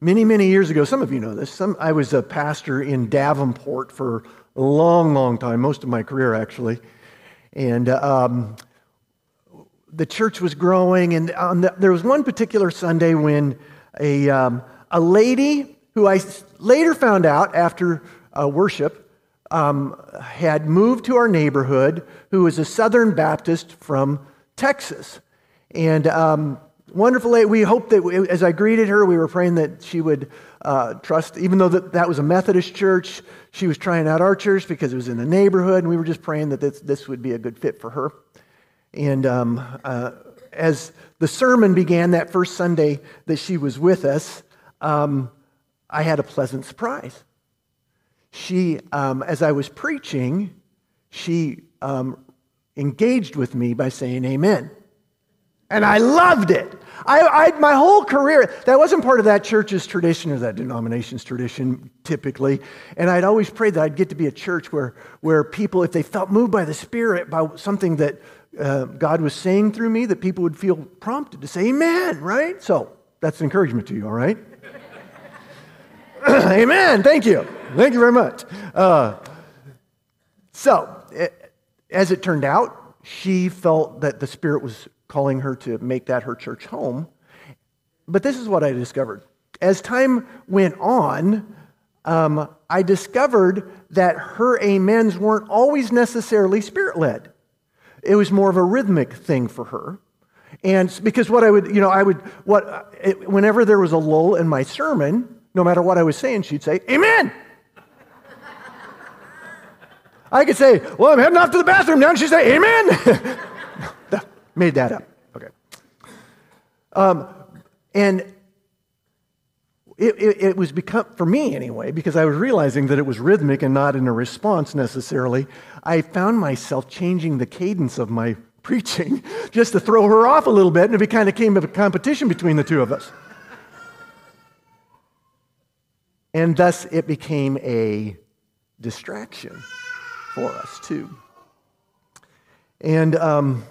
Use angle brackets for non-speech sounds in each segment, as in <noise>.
Many, many years ago, some of you know this, some, I was a pastor in Davenport for a long, long time, most of my career actually. And um, the church was growing, and the, there was one particular Sunday when a, um, a lady who I later found out after uh, worship um, had moved to our neighborhood, who was a Southern Baptist from Texas. And um, wonderful lady. We hoped that as I greeted her, we were praying that she would uh, trust, even though that, that was a Methodist church, she was trying out our church because it was in the neighborhood, and we were just praying that this, this would be a good fit for her. And um, uh, as the sermon began that first Sunday that she was with us, um, I had a pleasant surprise. She, um, as I was preaching, she um, engaged with me by saying amen. And I loved it. I, I, my whole career, that wasn't part of that church's tradition or that denomination's tradition typically. And I'd always prayed that I'd get to be a church where, where people, if they felt moved by the Spirit, by something that uh, God was saying through me, that people would feel prompted to say amen, right? So that's encouragement to you, all right? <coughs> amen. Thank you. Thank you very much. Uh, so, it, as it turned out, she felt that the Spirit was calling her to make that her church home. But this is what I discovered. As time went on, um, I discovered that her amens weren't always necessarily spirit led. It was more of a rhythmic thing for her. And because what I would, you know, I would, what, it, whenever there was a lull in my sermon, no matter what I was saying, she'd say, Amen. <laughs> I could say, Well, I'm heading off to the bathroom now, and she'd say, Amen. <laughs> Made that up. Okay. Um, and it, it, it, was become, for me anyway, because I was realizing that it was rhythmic and not in a response necessarily, I found myself changing the cadence of my <laughs> preaching just to throw her off a little bit, and it kind of came of a competition between the two of us. And thus it became a distraction for us, too. And um,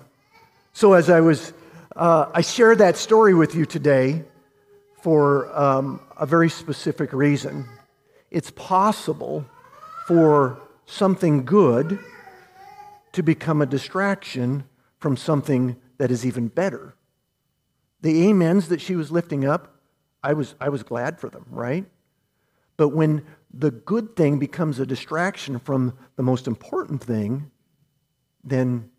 so, as I was, uh, I share that story with you today for um, a very specific reason. It's possible for something good to become a distraction from something that is even better. The amens that she was lifting up, I was, I was glad for them, right? But when the good thing becomes a distraction from the most important thing, then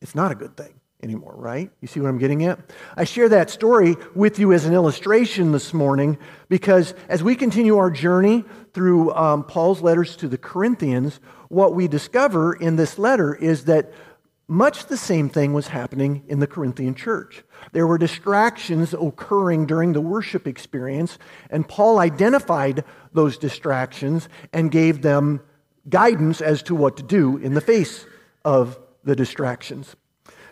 it's not a good thing anymore, right? You see what I'm getting at? I share that story with you as an illustration this morning because as we continue our journey through um, Paul's letters to the Corinthians, what we discover in this letter is that much the same thing was happening in the Corinthian church. There were distractions occurring during the worship experience, and Paul identified those distractions and gave them guidance as to what to do in the face of the distractions.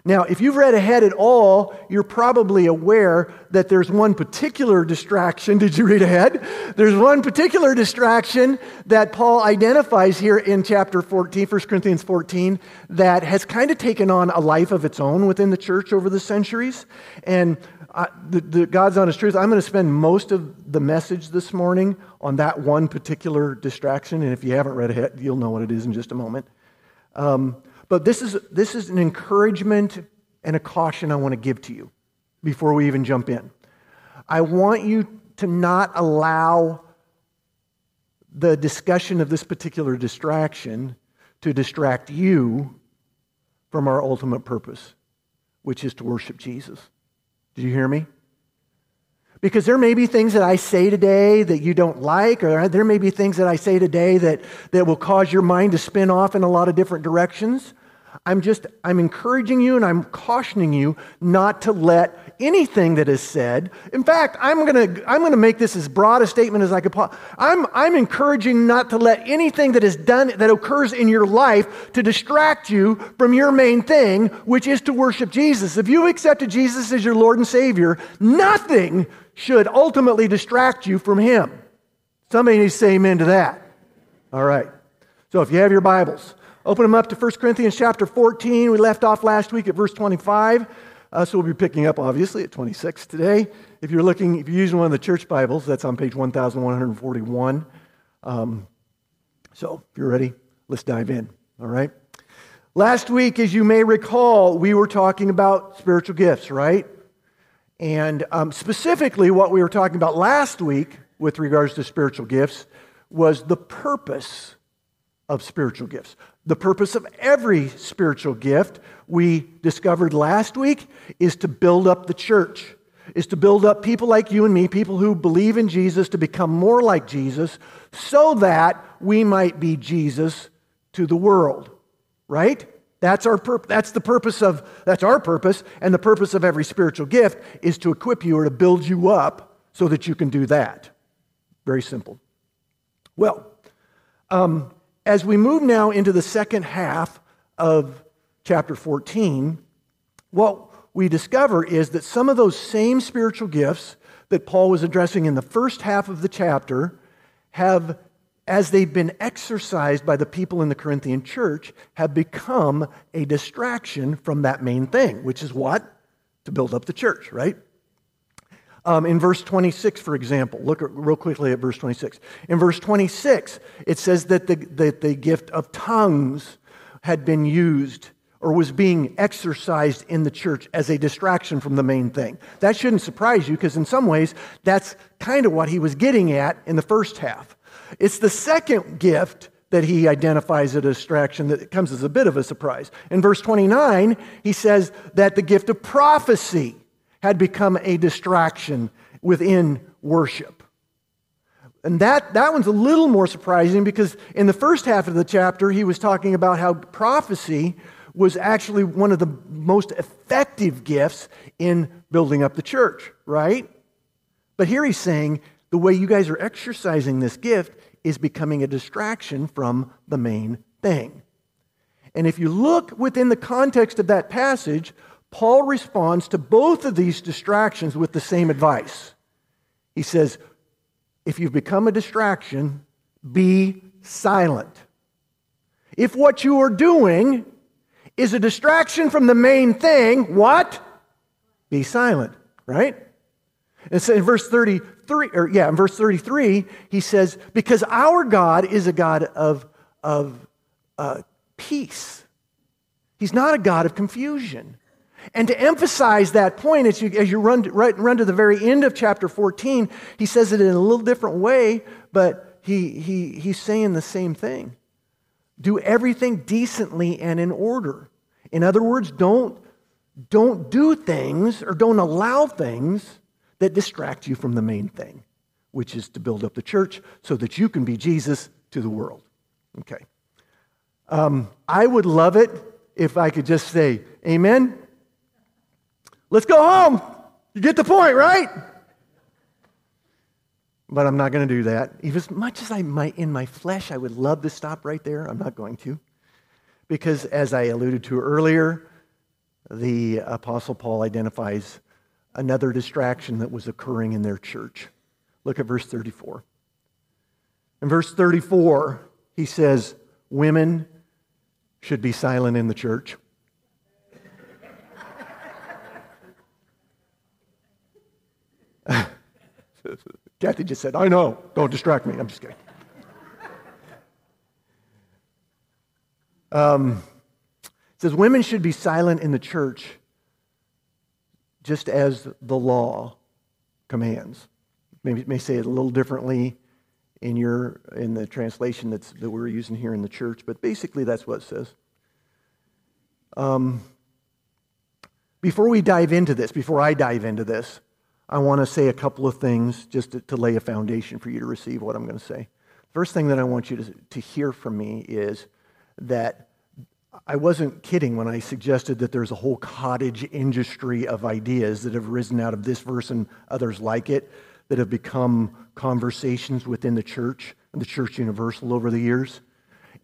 Now, if you've read ahead at all, you're probably aware that there's one particular distraction. <laughs> Did you read ahead? There's one particular distraction that Paul identifies here in chapter 14, 1 Corinthians 14, that has kind of taken on a life of its own within the church over the centuries. And uh, the, the God's honest truth, I'm going to spend most of the message this morning on that one particular distraction. And if you haven't read ahead, you'll know what it is in just a moment. Um, but this is, this is an encouragement and a caution I want to give to you before we even jump in. I want you to not allow the discussion of this particular distraction to distract you from our ultimate purpose, which is to worship Jesus. Did you hear me? Because there may be things that I say today that you don't like, or there may be things that I say today that, that will cause your mind to spin off in a lot of different directions. I'm just, I'm encouraging you and I'm cautioning you not to let anything that is said. In fact, I'm going to, I'm going to make this as broad a statement as I could. possibly. I'm, I'm encouraging not to let anything that is done, that occurs in your life to distract you from your main thing, which is to worship Jesus. If you accepted Jesus as your Lord and Savior, nothing should ultimately distract you from Him. Somebody needs to say amen to that. All right. So if you have your Bibles, Open them up to 1 Corinthians chapter 14. We left off last week at verse 25. Uh, so we'll be picking up, obviously, at 26 today. If you're looking, if you're using one of the church Bibles, that's on page 1141. Um, so if you're ready, let's dive in. All right. Last week, as you may recall, we were talking about spiritual gifts, right? And um, specifically, what we were talking about last week with regards to spiritual gifts was the purpose of spiritual gifts. The purpose of every spiritual gift, we discovered last week, is to build up the church, is to build up people like you and me, people who believe in Jesus, to become more like Jesus, so that we might be Jesus to the world. Right? That's our pur- that's the purpose of that's our purpose and the purpose of every spiritual gift is to equip you or to build you up so that you can do that. Very simple. Well, um, as we move now into the second half of chapter 14, what we discover is that some of those same spiritual gifts that Paul was addressing in the first half of the chapter have, as they've been exercised by the people in the Corinthian church, have become a distraction from that main thing, which is what? To build up the church, right? Um, in verse 26, for example, look at, real quickly at verse 26. In verse 26, it says that the, that the gift of tongues had been used or was being exercised in the church as a distraction from the main thing. That shouldn't surprise you because, in some ways, that's kind of what he was getting at in the first half. It's the second gift that he identifies as a distraction that comes as a bit of a surprise. In verse 29, he says that the gift of prophecy had become a distraction within worship. And that, that one's a little more surprising because in the first half of the chapter, he was talking about how prophecy was actually one of the most effective gifts in building up the church, right? But here he's saying the way you guys are exercising this gift is becoming a distraction from the main thing. And if you look within the context of that passage, Paul responds to both of these distractions with the same advice. He says, if you've become a distraction, be silent. If what you are doing is a distraction from the main thing, what? Be silent, right? And so in verse 33, or yeah, in verse 33, he says, because our God is a God of, of uh, peace. He's not a God of confusion. And to emphasize that point, as you, as you run, right, run to the very end of chapter 14, he says it in a little different way, but he, he, he's saying the same thing. Do everything decently and in order. In other words, don't, don't do things or don't allow things that distract you from the main thing, which is to build up the church so that you can be Jesus to the world. Okay. Um, I would love it if I could just say, Amen. Let's go home. You get the point, right? But I'm not going to do that. Even as much as I might in my flesh, I would love to stop right there. I'm not going to. Because as I alluded to earlier, the Apostle Paul identifies another distraction that was occurring in their church. Look at verse 34. In verse 34, he says, Women should be silent in the church. <laughs> Kathy just said, I know, don't distract me. I'm just kidding. Um, it says, Women should be silent in the church just as the law commands. Maybe it may say it a little differently in your in the translation that's, that we're using here in the church, but basically that's what it says. Um, before we dive into this, before I dive into this, I want to say a couple of things just to, to, lay a foundation for you to receive what I'm going to say. First thing that I want you to, to hear from me is that I wasn't kidding when I suggested that there's a whole cottage industry of ideas that have risen out of this verse and others like it that have become conversations within the church and the church universal over the years.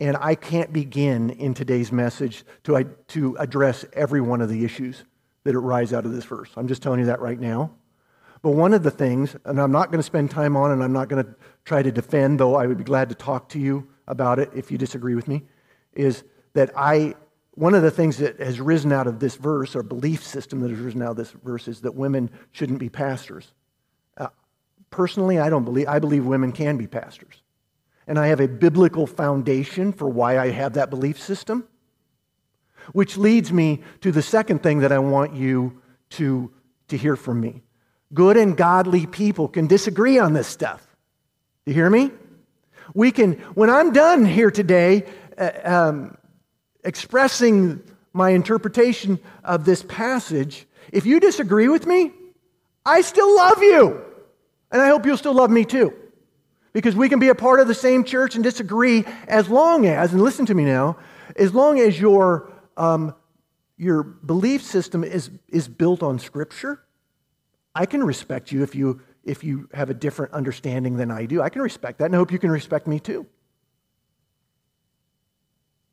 And I can't begin in today's message to, to address every one of the issues that arise out of this verse. I'm just telling you that right now. But one of the things, and I'm not going to spend time on and I'm not going to try to defend, though I would be glad to talk to you about it if you disagree with me, is that I one of the things that has risen out of this verse, or belief system that has risen out of this verse, is that women shouldn't be pastors. Uh, personally, I don't believe, I believe women can be pastors. And I have a biblical foundation for why I have that belief system, which leads me to the second thing that I want you to, to hear from me. Good and godly people can disagree on this stuff. You hear me? We can, when I'm done here today, uh, um, expressing my interpretation of this passage, if you disagree with me, I still love you. And I hope you'll still love me too. Because we can be a part of the same church and disagree as long as, and listen to me now, as long as your, um, your belief system is, is built on Scripture, I can respect you if, you if you have a different understanding than I do. I can respect that, and I hope you can respect me too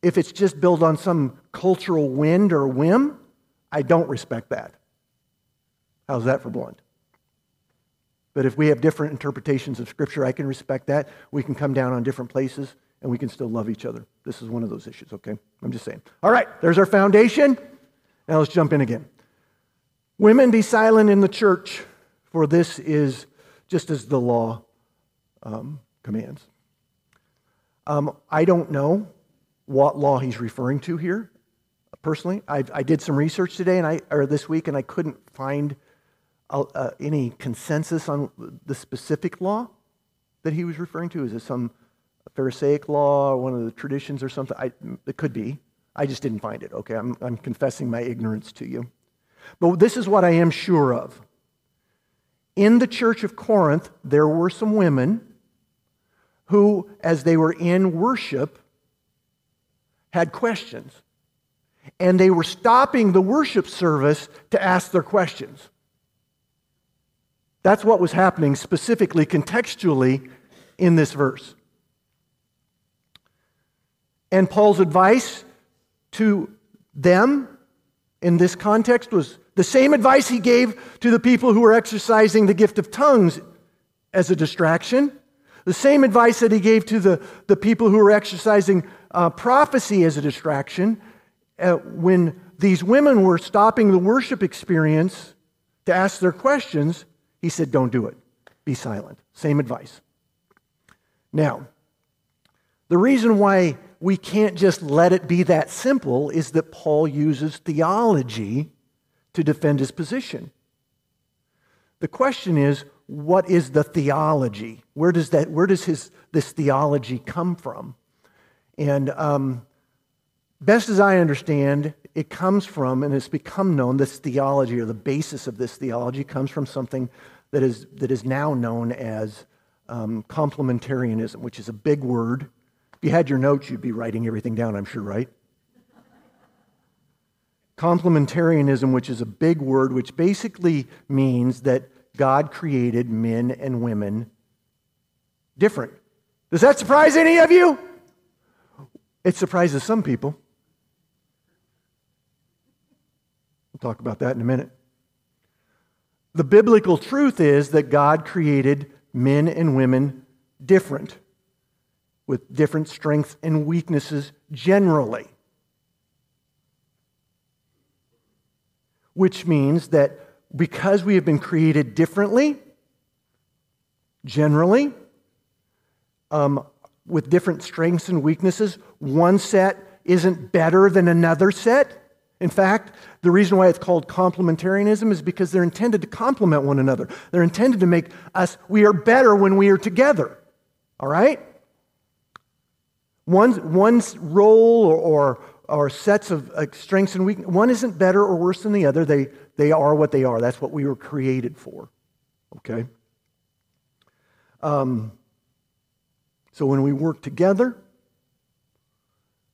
if it's just built on some cultural wind or whim, I don't respect that. How's that for blunt? But if we have different interpretations of Scripture, I can respect that. We can come down on different places and we can still love each other. This is one of those issues, okay? I'm just saying. All right, there's our foundation. Now let's jump in again. Women be silent in the church, for this is just as the law um, commands. Um, I don't know what law he's referring to here. Personally, I, I did some research today and I, or this week, and I couldn't find uh, any consensus on the specific law that he was referring to. Is it some Pharisaic law or one of the traditions or something? I, it could be. I just didn't find it. Okay, I'm, I'm confessing my ignorance to you. But this is what I am sure of. In the church of Corinth, there were some women who, as they were in worship, had questions. And they were stopping the worship service to ask their questions. That's what was happening specifically, contextually, in this verse. And Paul's advice to them in this context was the same advice he gave to the people who were exercising the gift of tongues as a distraction, the same advice that he gave to the, the people who were exercising uh, prophecy as a distraction. Uh, when these women were stopping the worship experience to ask their questions, he said, Don't do it. Be silent. Same advice. Now, the reason why we can't just let it be that simple is that Paul uses theology to defend his position. The question is, what is the theology? Where does, that, where does his, this theology come from? And um, best as I understand, it comes from, and it's become known, this theology or the basis of this theology comes from something that is, that is now known as um, complementarianism, which is a big word. If you had your notes, you'd be writing everything down, I'm sure, right? Complementarianism, which is a big word, which basically means that God created men and women different. Does that surprise any of you? It surprises some people. We'll talk about that in a minute. The biblical truth is that God created men and women different, with different strengths and weaknesses generally. Which means that because we have been created differently, generally, um, with different strengths and weaknesses, one set isn't better than another set. In fact, the reason why it's called complementarianism is because they're intended to complement one another. They're intended to make us, we are better when we are together. All right? One, one's role or, or, or sets of uh, strengths and weaknesses, one isn't better or worse than the other. They, they are what they are. That's what we were created for. Okay? Um, so when we work together,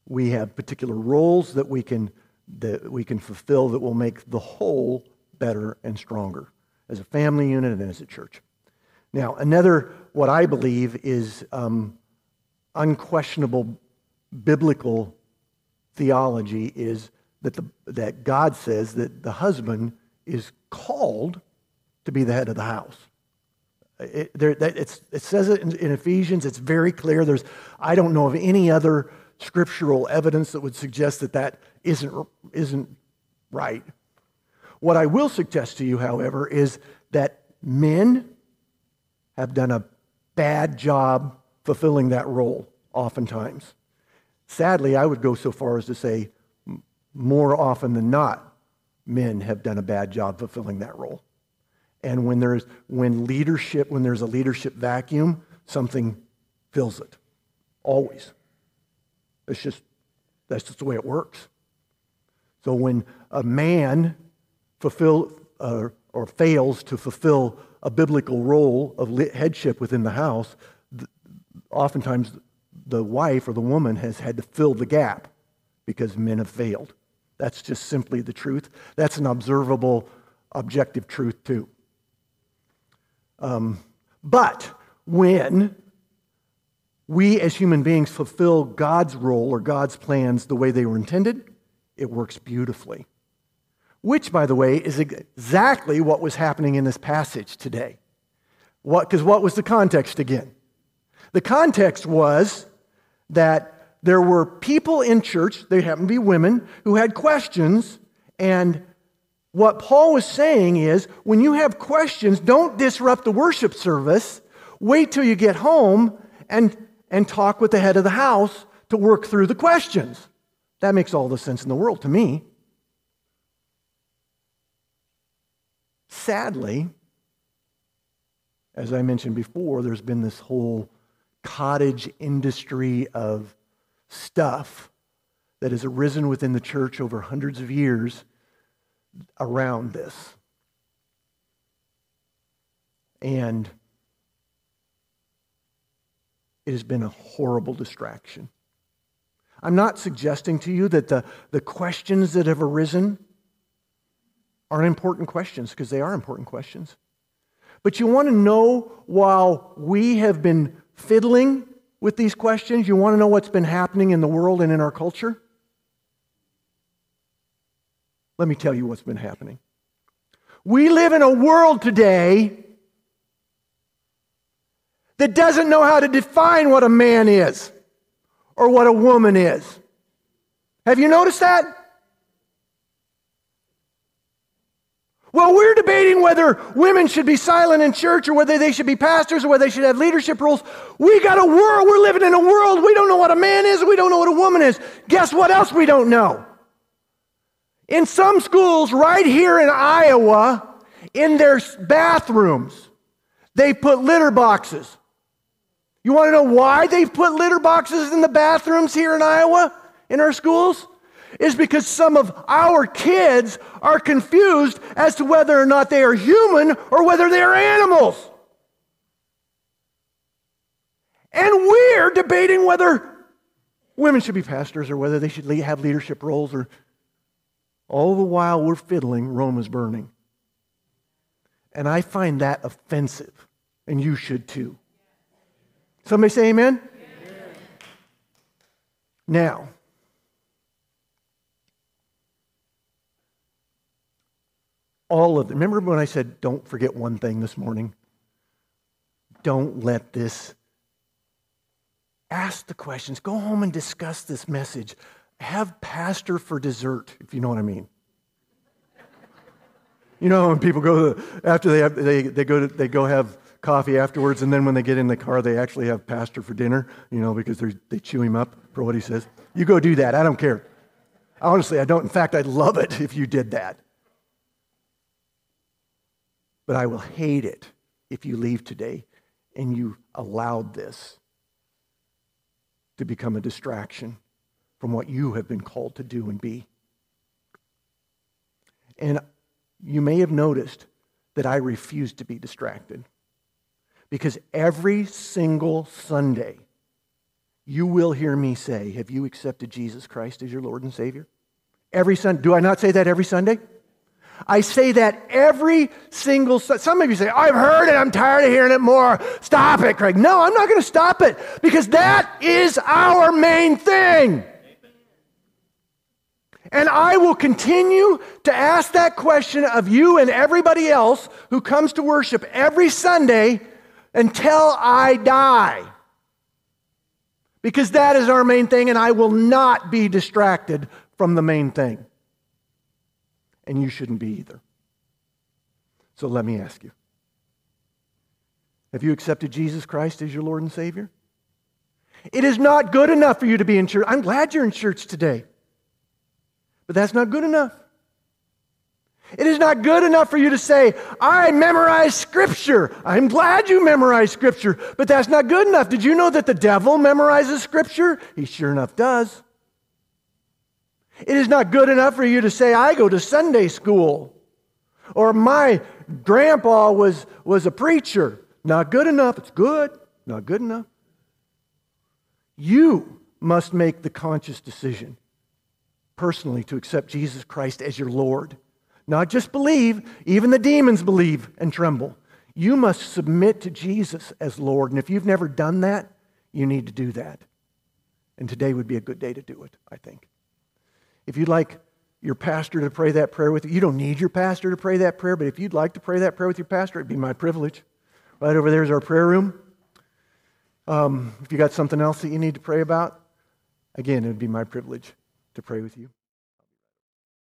we have particular roles that we can that we can fulfill that will make the whole better and stronger as a family unit and as a church. Now, another what I believe is um, unquestionable biblical theology is that the, that God says that the husband is called to be the head of the house. It, there, it says it in, in, Ephesians. It's very clear. There's, I don't know of any other scriptural evidence that would suggest that that isn't, isn't right. What I will suggest to you, however, is that men have done a bad job fulfilling that role oftentimes. Sadly, I would go so far as to say more often than not, men have done a bad job fulfilling that role. And when there's when leadership, when there's a leadership vacuum, something fills it. Always. It's just that's just the way it works. So when a man fulfill uh, or fails to fulfill a biblical role of headship within the house, oftentimes the wife or the woman has had to fill the gap because men have failed. That's just simply the truth. That's an observable, objective truth, too. Um, but when we as human beings fulfill God's role or God's plans the way they were intended, it works beautifully. Which, by the way, is exactly what was happening in this passage today. What, because what was the context again? The context was that there were people in church, they happened to be women, who had questions. And what Paul was saying is when you have questions, don't disrupt the worship service. Wait till you get home and, and talk with the head of the house to work through the questions. That makes all the sense in the world to me. Sadly, as I mentioned before, there's been this whole cottage industry of stuff that has arisen within the church over hundreds of years around this. And it has been a horrible distraction. I'm not suggesting to you that the, the questions that have arisen aren't important questions, because they are important questions. But you want to know while we have been fiddling with these questions? You want to know what's been happening in the world and in our culture? Let me tell you what's been happening. We live in a world today that doesn't know how to define what a man is or what a woman is. Have you noticed that? Well, we're debating whether women should be silent in church or whether they should be pastors or whether they should have leadership roles. We got a world, we're living in a world, we don't know what a man is, we don't know what a woman is. Guess what else we don't know? In some schools right here in Iowa, in their bathrooms, they put litter boxes. You want to know why they've put litter boxes in the bathrooms here in Iowa, in our schools? Is because some of our kids are confused as to whether or not they are human or whether they are animals. And we're debating whether women should be pastors or whether they should have leadership roles or all the while we're fiddling, Rome is burning. And I find that offensive, and you should too. Somebody say amen? Now, all of them. Remember when I said, don't forget one thing this morning? Don't let this. Ask the questions. Go home and discuss this message. Have pastor for dessert, if you know what I mean. You know, when people go after they have, they, they go to, they go have coffee afterwards, and then when they get in the car, they actually have pastor for dinner. You know, because they chew him up for what he says. You go do that. I don't care. Honestly, I don't. In fact, I'd love it if you did that. But I will hate it if you leave today and you allowed this to become a distraction from what you have been called to do and be. And you may have noticed that I refuse to be distracted. Because every single Sunday, you will hear me say, Have you accepted Jesus Christ as your Lord and Savior? Every Sunday. Do I not say that every Sunday? I say that every single some of you say, I've heard it, I'm tired of hearing it more. Stop it, Craig. No, I'm not going to stop it because that is our main thing. And I will continue to ask that question of you and everybody else who comes to worship every Sunday until I die. Because that is our main thing, and I will not be distracted from the main thing. And you shouldn't be either. So let me ask you Have you accepted Jesus Christ as your Lord and Savior? It is not good enough for you to be in church. I'm glad you're in church today, but that's not good enough. It is not good enough for you to say, I memorize Scripture. I'm glad you memorize Scripture, but that's not good enough. Did you know that the devil memorizes Scripture? He sure enough does. It is not good enough for you to say, I go to Sunday school, or my grandpa was, was a preacher. Not good enough. It's good, not good enough. You must make the conscious decision personally to accept Jesus Christ as your Lord. Not just believe, even the demons believe and tremble. You must submit to Jesus as Lord. And if you've never done that, you need to do that. And today would be a good day to do it, I think. If you'd like your pastor to pray that prayer with you, you don't need your pastor to pray that prayer, but if you'd like to pray that prayer with your pastor, it'd be my privilege. Right over there is our prayer room. Um, if you got something else that you need to pray about, again, it would be my privilege to pray with you.